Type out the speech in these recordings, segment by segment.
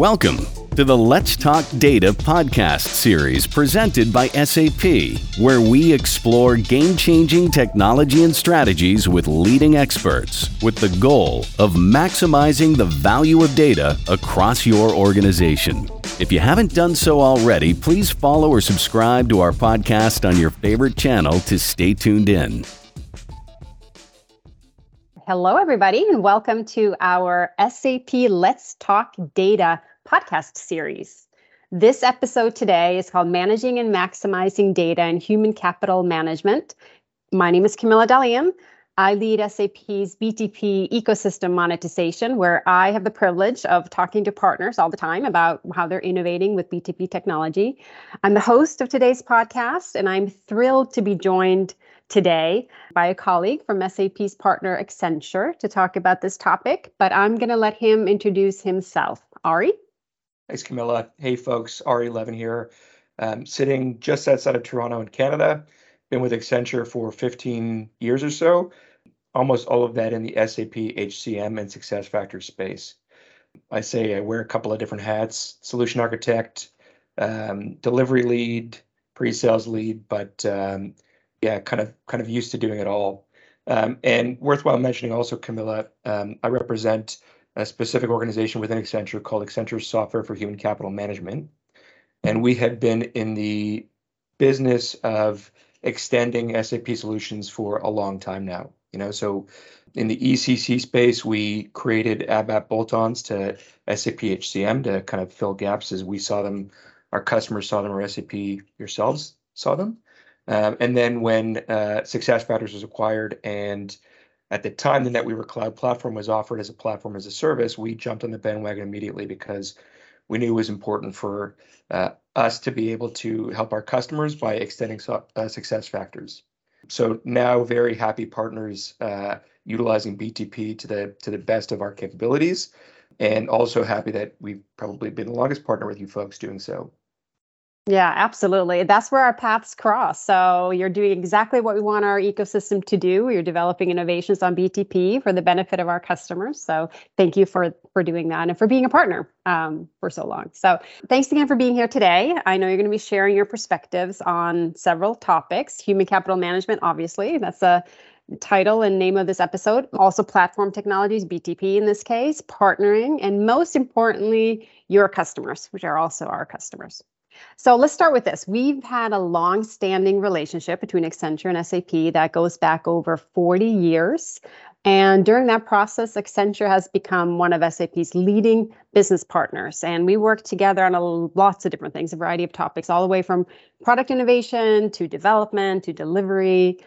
Welcome to the Let's Talk Data podcast series presented by SAP, where we explore game changing technology and strategies with leading experts with the goal of maximizing the value of data across your organization. If you haven't done so already, please follow or subscribe to our podcast on your favorite channel to stay tuned in. Hello, everybody, and welcome to our SAP Let's Talk Data podcast series. This episode today is called Managing and Maximizing Data and Human Capital Management. My name is Camilla Dalian. I lead SAP's BTP ecosystem monetization, where I have the privilege of talking to partners all the time about how they're innovating with BTP technology. I'm the host of today's podcast, and I'm thrilled to be joined today by a colleague from SAP's partner Accenture to talk about this topic, but I'm going to let him introduce himself. Ari? Thanks, Camilla. Hey, folks, Ari Levin here, um, sitting just outside of Toronto in Canada. Been with Accenture for 15 years or so, almost all of that in the SAP HCM and SuccessFactors space. I say I wear a couple of different hats solution architect, um, delivery lead, pre sales lead, but um, yeah, kind of kind of used to doing it all. Um, and worthwhile mentioning also, Camilla, um, I represent a specific organization within Accenture called Accenture Software for Human Capital Management, and we had been in the business of extending SAP solutions for a long time now. You know, so in the ECC space, we created ABAP bolt-ons to SAP HCM to kind of fill gaps as we saw them, our customers saw them, or SAP yourselves saw them. Um, and then when uh, SuccessFactors was acquired, and at the time the NetWeaver Cloud platform was offered as a platform as a service, we jumped on the bandwagon immediately because we knew it was important for uh, us to be able to help our customers by extending so, uh, SuccessFactors. So now, very happy partners uh, utilizing BTP to the to the best of our capabilities, and also happy that we've probably been the longest partner with you folks doing so. Yeah, absolutely. That's where our paths cross. So you're doing exactly what we want our ecosystem to do. You're developing innovations on BTP for the benefit of our customers. So thank you for for doing that and for being a partner um, for so long. So thanks again for being here today. I know you're going to be sharing your perspectives on several topics. Human capital management, obviously, that's a title and name of this episode. Also, platform technologies, BTP in this case, partnering, and most importantly, your customers, which are also our customers. So let's start with this. We've had a long standing relationship between Accenture and SAP that goes back over 40 years. And during that process, Accenture has become one of SAP's leading business partners. And we work together on a, lots of different things, a variety of topics, all the way from product innovation to development to delivery.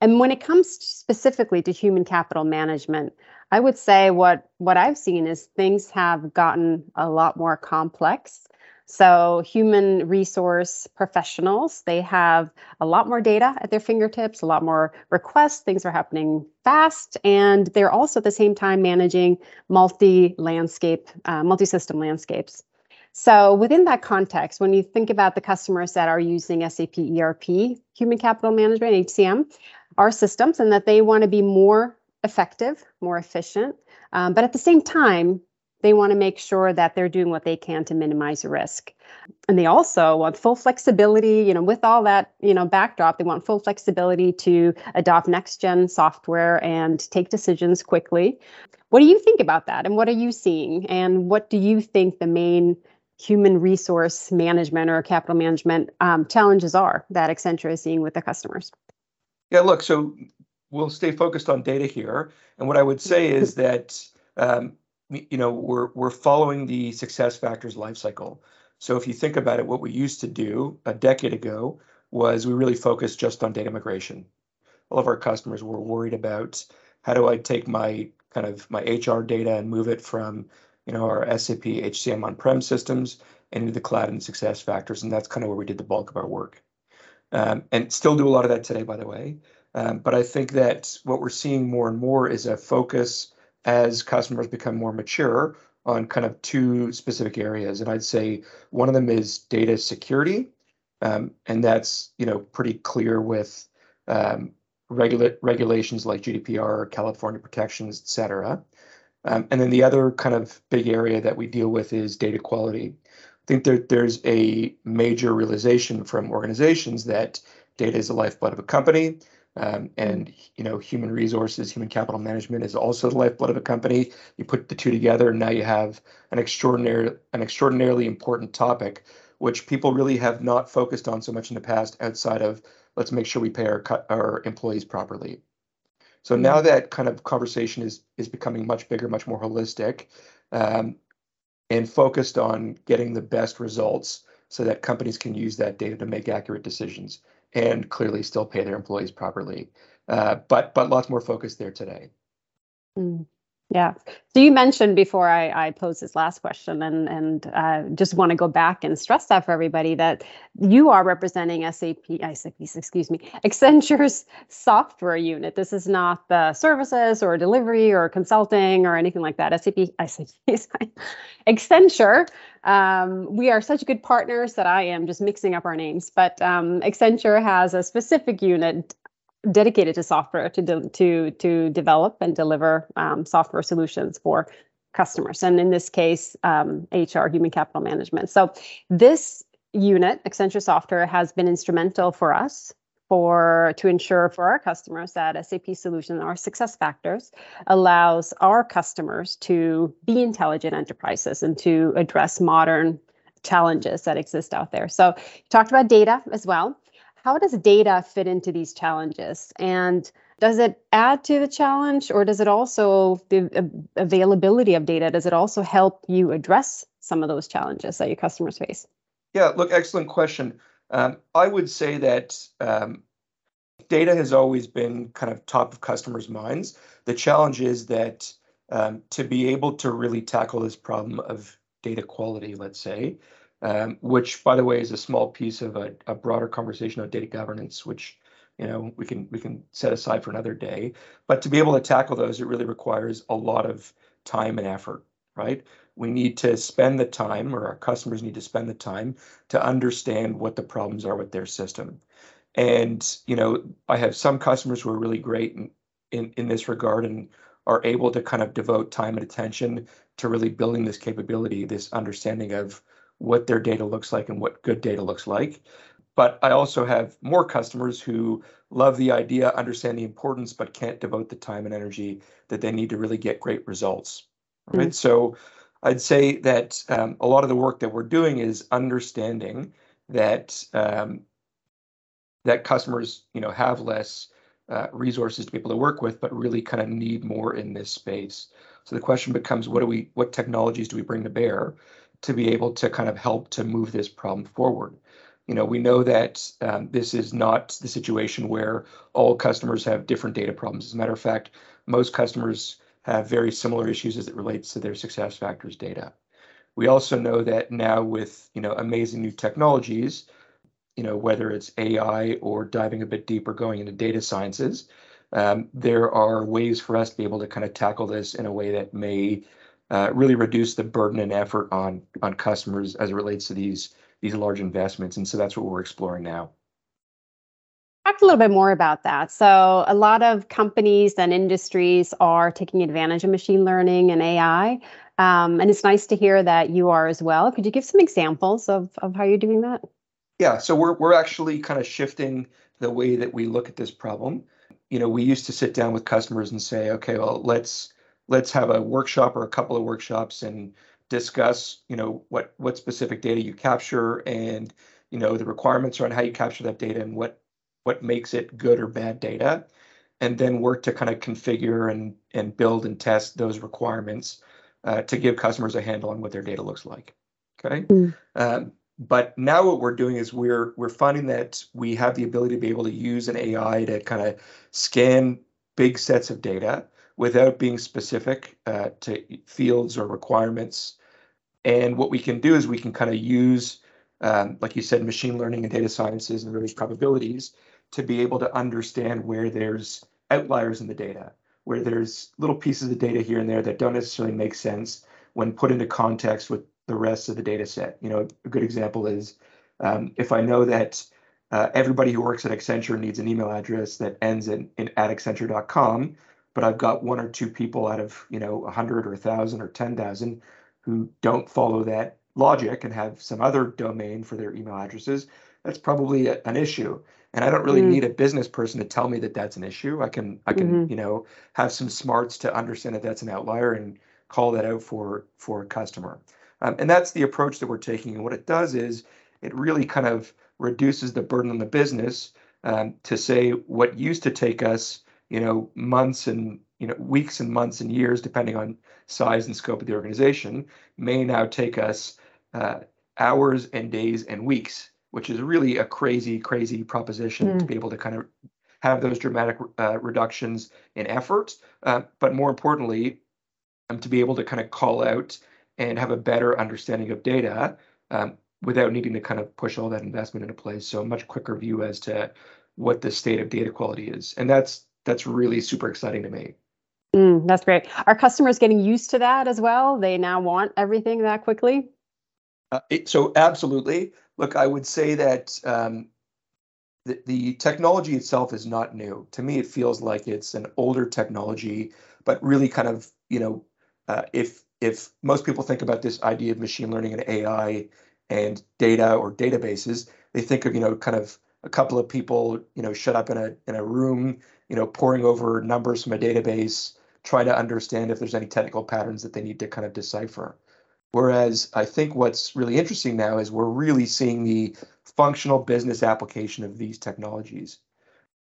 And when it comes specifically to human capital management, I would say what, what I've seen is things have gotten a lot more complex so, human resource professionals, they have a lot more data at their fingertips, a lot more requests, things are happening fast, and they're also at the same time managing multi landscape, uh, multi system landscapes. So, within that context, when you think about the customers that are using SAP ERP, Human Capital Management, HCM, our systems, and that they want to be more effective, more efficient, um, but at the same time, they want to make sure that they're doing what they can to minimize risk. And they also want full flexibility, you know, with all that, you know, backdrop, they want full flexibility to adopt next gen software and take decisions quickly. What do you think about that? And what are you seeing? And what do you think the main human resource management or capital management um, challenges are that Accenture is seeing with the customers? Yeah, look, so we'll stay focused on data here. And what I would say is that um, you know, we're we're following the SuccessFactors life cycle. So if you think about it, what we used to do a decade ago was we really focused just on data migration. All of our customers were worried about how do I take my kind of my HR data and move it from you know our SAP HCM on-prem systems and into the cloud and SuccessFactors, and that's kind of where we did the bulk of our work. Um, and still do a lot of that today, by the way. Um, but I think that what we're seeing more and more is a focus as customers become more mature on kind of two specific areas. And I'd say one of them is data security. Um, and that's you know pretty clear with um, regula- regulations like GDPR, California protections, et cetera. Um, and then the other kind of big area that we deal with is data quality. I think there, there's a major realization from organizations that data is the lifeblood of a company. Um, and you know, human resources, human capital management is also the lifeblood of a company. You put the two together, and now you have an extraordinary, an extraordinarily important topic, which people really have not focused on so much in the past, outside of let's make sure we pay our our employees properly. So mm-hmm. now that kind of conversation is is becoming much bigger, much more holistic, um, and focused on getting the best results so that companies can use that data to make accurate decisions and clearly still pay their employees properly. Uh, but but lots more focus there today. Mm. Yeah. So you mentioned before I, I posed this last question, and and uh, just want to go back and stress that for everybody that you are representing SAP, SAP, excuse me, Accenture's software unit. This is not the services or delivery or consulting or anything like that. SAP, SAP, Accenture. Um, we are such good partners that I am just mixing up our names. But um, Accenture has a specific unit dedicated to software to de- to to develop and deliver um, software solutions for customers, and in this case, um, HR, human capital management. So this unit, Accenture Software, has been instrumental for us for to ensure for our customers that SAP solution, our SuccessFactors, allows our customers to be intelligent enterprises and to address modern challenges that exist out there. So you talked about data as well how does data fit into these challenges? And does it add to the challenge or does it also the availability of data does it also help you address some of those challenges that your customers face? Yeah look excellent question. Um, i would say that um, data has always been kind of top of customers minds. The challenge is that um, to be able to really tackle this problem of data quality let's say um, which, by the way, is a small piece of a, a broader conversation on data governance, which you know we can we can set aside for another day. But to be able to tackle those, it really requires a lot of time and effort, right? We need to spend the time, or our customers need to spend the time to understand what the problems are with their system. And you know, I have some customers who are really great in, in, in this regard and are able to kind of devote time and attention to really building this capability, this understanding of what their data looks like and what good data looks like. But I also have more customers who love the idea, understand the importance, but can't devote the time and energy that they need to really get great results. Right. Mm. So I'd say that um, a lot of the work that we're doing is understanding that um, that customers, you know, have less uh, resources to be able to work with, but really kind of need more in this space. So the question becomes, what do we, what technologies do we bring to bear to be able to kind of help to move this problem forward. You know, we know that um, this is not the situation where all customers have different data problems. As a matter of fact, most customers have very similar issues as it relates to their SuccessFactors data. We also know that now with you know amazing new technologies, you know whether it's AI or diving a bit deeper, going into data sciences, um, there are ways for us to be able to kind of tackle this in a way that may uh, really reduce the burden and effort on on customers as it relates to these these large investments. And so that's what we're exploring now. Talk a little bit more about that. So a lot of companies and industries are taking advantage of machine learning and AI. Um, and it's nice to hear that you are as well. Could you give some examples of, of how you're doing that? Yeah, so we're we're actually kind of shifting the way that we look at this problem. You know, we used to sit down with customers and say, okay, well, let's let's have a workshop or a couple of workshops and discuss you know what what specific data you capture and you know the requirements around how you capture that data and what what makes it good or bad data and then work to kind of configure and and build and test those requirements uh, to give customers a handle on what their data looks like okay mm. um, but now what we're doing is we're we're finding that we have the ability to be able to use an ai to kind of scan big sets of data without being specific uh, to fields or requirements. And what we can do is we can kind of use, um, like you said, machine learning and data sciences and various probabilities to be able to understand where there's outliers in the data, where there's little pieces of data here and there that don't necessarily make sense when put into context with the rest of the data set. You know, a good example is um, if I know that uh, everybody who works at Accenture needs an email address that ends in, in at accenture.com, but I've got one or two people out of you know 100 or 1,000 or 10,000 who don't follow that logic and have some other domain for their email addresses, that's probably a, an issue. And I don't really mm. need a business person to tell me that that's an issue. I can I can mm-hmm. you know have some smarts to understand that that's an outlier and call that out for for a customer. Um, and that's the approach that we're taking. And what it does is it really kind of reduces the burden on the business um, to say what used to take us you know months and you know weeks and months and years depending on size and scope of the organization may now take us uh, hours and days and weeks, which is really a crazy, crazy proposition mm. to be able to kind of have those dramatic uh, reductions in effort, uh, but more importantly, um, to be able to kind of call out and have a better understanding of data um, without needing to kind of push all that investment into place. So a much quicker view as to what the state of data quality is, and that's that's really super exciting to me. Mm, that's great. Are customers getting used to that as well? They now want everything that quickly. Uh, it, so absolutely. Look, I would say that um, the, the technology itself is not new. To me, it feels like it's an older technology, but really kind of, you know, uh, if if most people think about this idea of machine learning and AI and data or databases, they think of, you know, kind of a couple of people, you know, shut up in a in a room, you know, poring over numbers from a database, trying to understand if there's any technical patterns that they need to kind of decipher. Whereas I think what's really interesting now is we're really seeing the functional business application of these technologies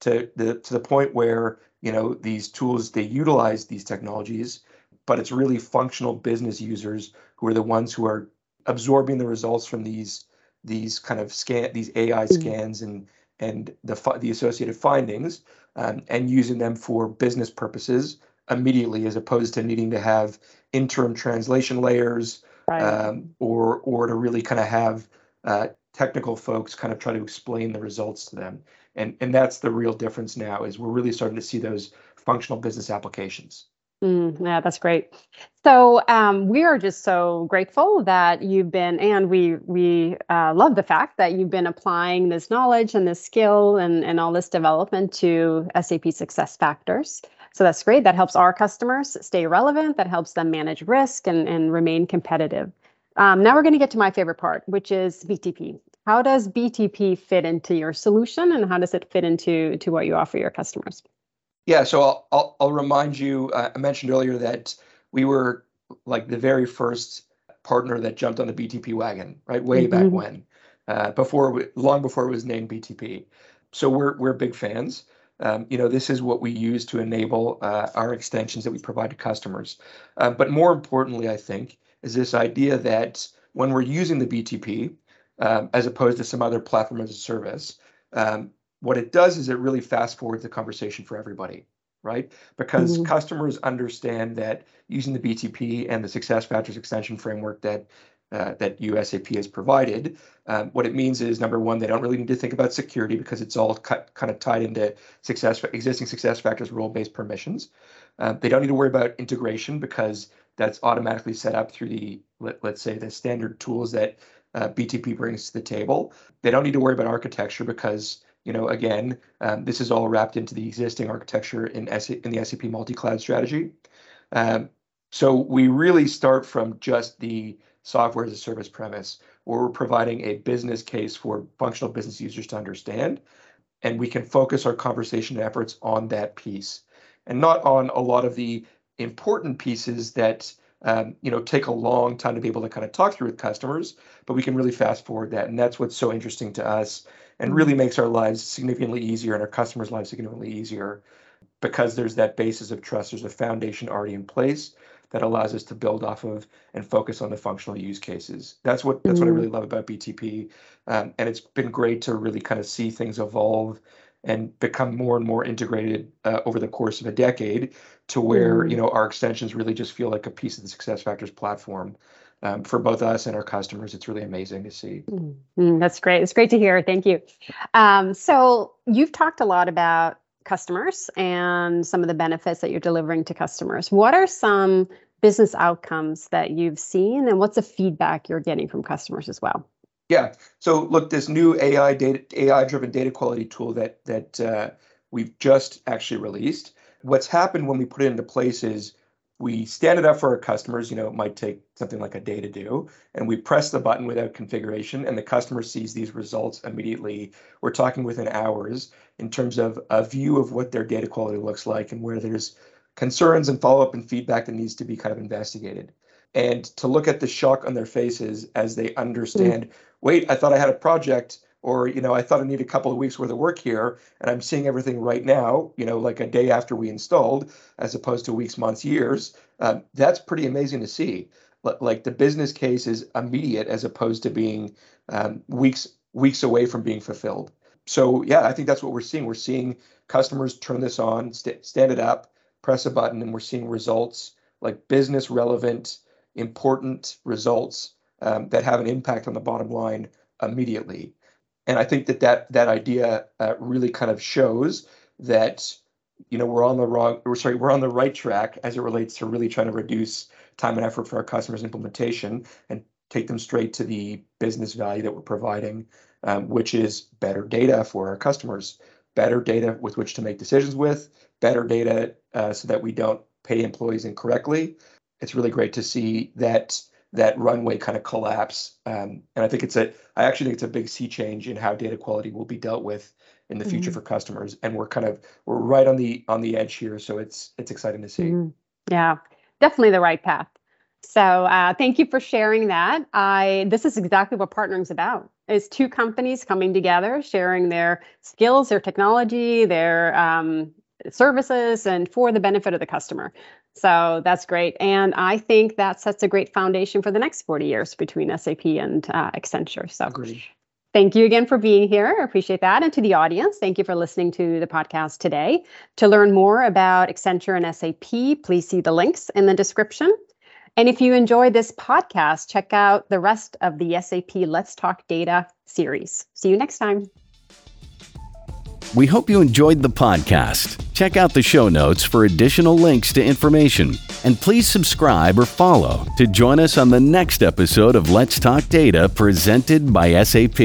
to the to the point where you know these tools they utilize these technologies, but it's really functional business users who are the ones who are absorbing the results from these these kind of scan these AI mm-hmm. scans and and the the associated findings um, and using them for business purposes immediately as opposed to needing to have interim translation layers right. um, or or to really kind of have uh, technical folks kind of try to explain the results to them. And and that's the real difference now is we're really starting to see those functional business applications. Mm, yeah, that's great. So um, we are just so grateful that you've been, and we we uh, love the fact that you've been applying this knowledge and this skill and and all this development to SAP SuccessFactors. So that's great. That helps our customers stay relevant. That helps them manage risk and, and remain competitive. Um, now we're going to get to my favorite part, which is BTP. How does BTP fit into your solution, and how does it fit into to what you offer your customers? Yeah, so I'll I'll, I'll remind you. Uh, I mentioned earlier that we were like the very first partner that jumped on the BTP wagon, right? Way mm-hmm. back when, uh, before long before it was named BTP. So we're we're big fans. Um, you know, this is what we use to enable uh, our extensions that we provide to customers. Uh, but more importantly, I think, is this idea that when we're using the BTP, um, as opposed to some other platform as a service, um, what it does is it really fast forwards the conversation for everybody, right? Because mm-hmm. customers understand that using the BTP and the SuccessFactors extension framework that uh, that USAP has provided. Um, what it means is number one, they don't really need to think about security because it's all cut, kind of tied into success existing SuccessFactors role-based permissions. Uh, they don't need to worry about integration because that's automatically set up through the let, us say the standard tools that uh, BTP brings to the table. They don't need to worry about architecture because you know again um, this is all wrapped into the existing architecture in, S- in the SAP multi-cloud strategy. Um, so we really start from just the software as a service premise, where we're providing a business case for functional business users to understand. And we can focus our conversation efforts on that piece and not on a lot of the important pieces that um, you know take a long time to be able to kind of talk through with customers but we can really fast forward that and that's what's so interesting to us and really makes our lives significantly easier and our customers lives significantly easier because there's that basis of trust there's a foundation already in place that allows us to build off of and focus on the functional use cases. That's what that's mm-hmm. what I really love about BTP, um, and it's been great to really kind of see things evolve and become more and more integrated uh, over the course of a decade to where mm-hmm. you know our extensions really just feel like a piece of the SuccessFactors platform um, for both us and our customers it's really amazing to see mm-hmm. that's great it's great to hear thank you um, so you've talked a lot about customers and some of the benefits that you're delivering to customers. What are some business outcomes that you've seen and what's the feedback you're getting from customers as well? Yeah. So look, this new AI data AI driven data quality tool that that uh, we've just actually released what's happened when we put it into place is we stand it up for our customers. You know, it might take something like a day to do, and we press the button without configuration, and the customer sees these results immediately. We're talking within hours in terms of a view of what their data quality looks like and where there's concerns and follow up and feedback that needs to be kind of investigated. And to look at the shock on their faces as they understand, mm. wait, I thought I had a project or you know i thought i need a couple of weeks worth of work here and i'm seeing everything right now you know like a day after we installed as opposed to weeks months years. Um, that's pretty amazing to see. Like the business case is immediate as opposed to being um, weeks weeks away from being fulfilled. So yeah i think that's what we're seeing. We're seeing customers turn this on st- stand it up press a button and we're seeing results like business relevant important results um, that have an impact on the bottom line immediately. And I think that that that idea uh, really kind of shows that you know we're on the wrong we're sorry we're on the right track as it relates to really trying to reduce time and effort for our customers implementation and take them straight to the business value that we're providing um, which is better data for our customers better data with which to make decisions with better data uh, so that we don't pay employees incorrectly it's really great to see that that runway kind of collapse. Um, and I think it's a, I actually think it's a big sea change in how data quality will be dealt with in the future mm-hmm. for customers. And we're kind of we're right on the on the edge here, so it's it's exciting to see. Mm-hmm. Yeah, definitely the right path. So uh, thank you for sharing that. I this is exactly what partnering is about. Is two companies coming together, sharing their skills, their technology, their um, services and for the benefit of the customer. So that's great. And I think that sets a great foundation for the next 40 years between SAP and uh, Accenture. So Agreed. Thank you again for being here. I appreciate that. And to the audience, thank you for listening to the podcast today. To learn more about Accenture and SAP, please see the links in the description. And if you enjoy this podcast, check out the rest of the SAP Let's Talk Data series. See you next time. We hope you enjoyed the podcast. Check out the show notes for additional links to information. And please subscribe or follow to join us on the next episode of Let's Talk Data presented by SAP.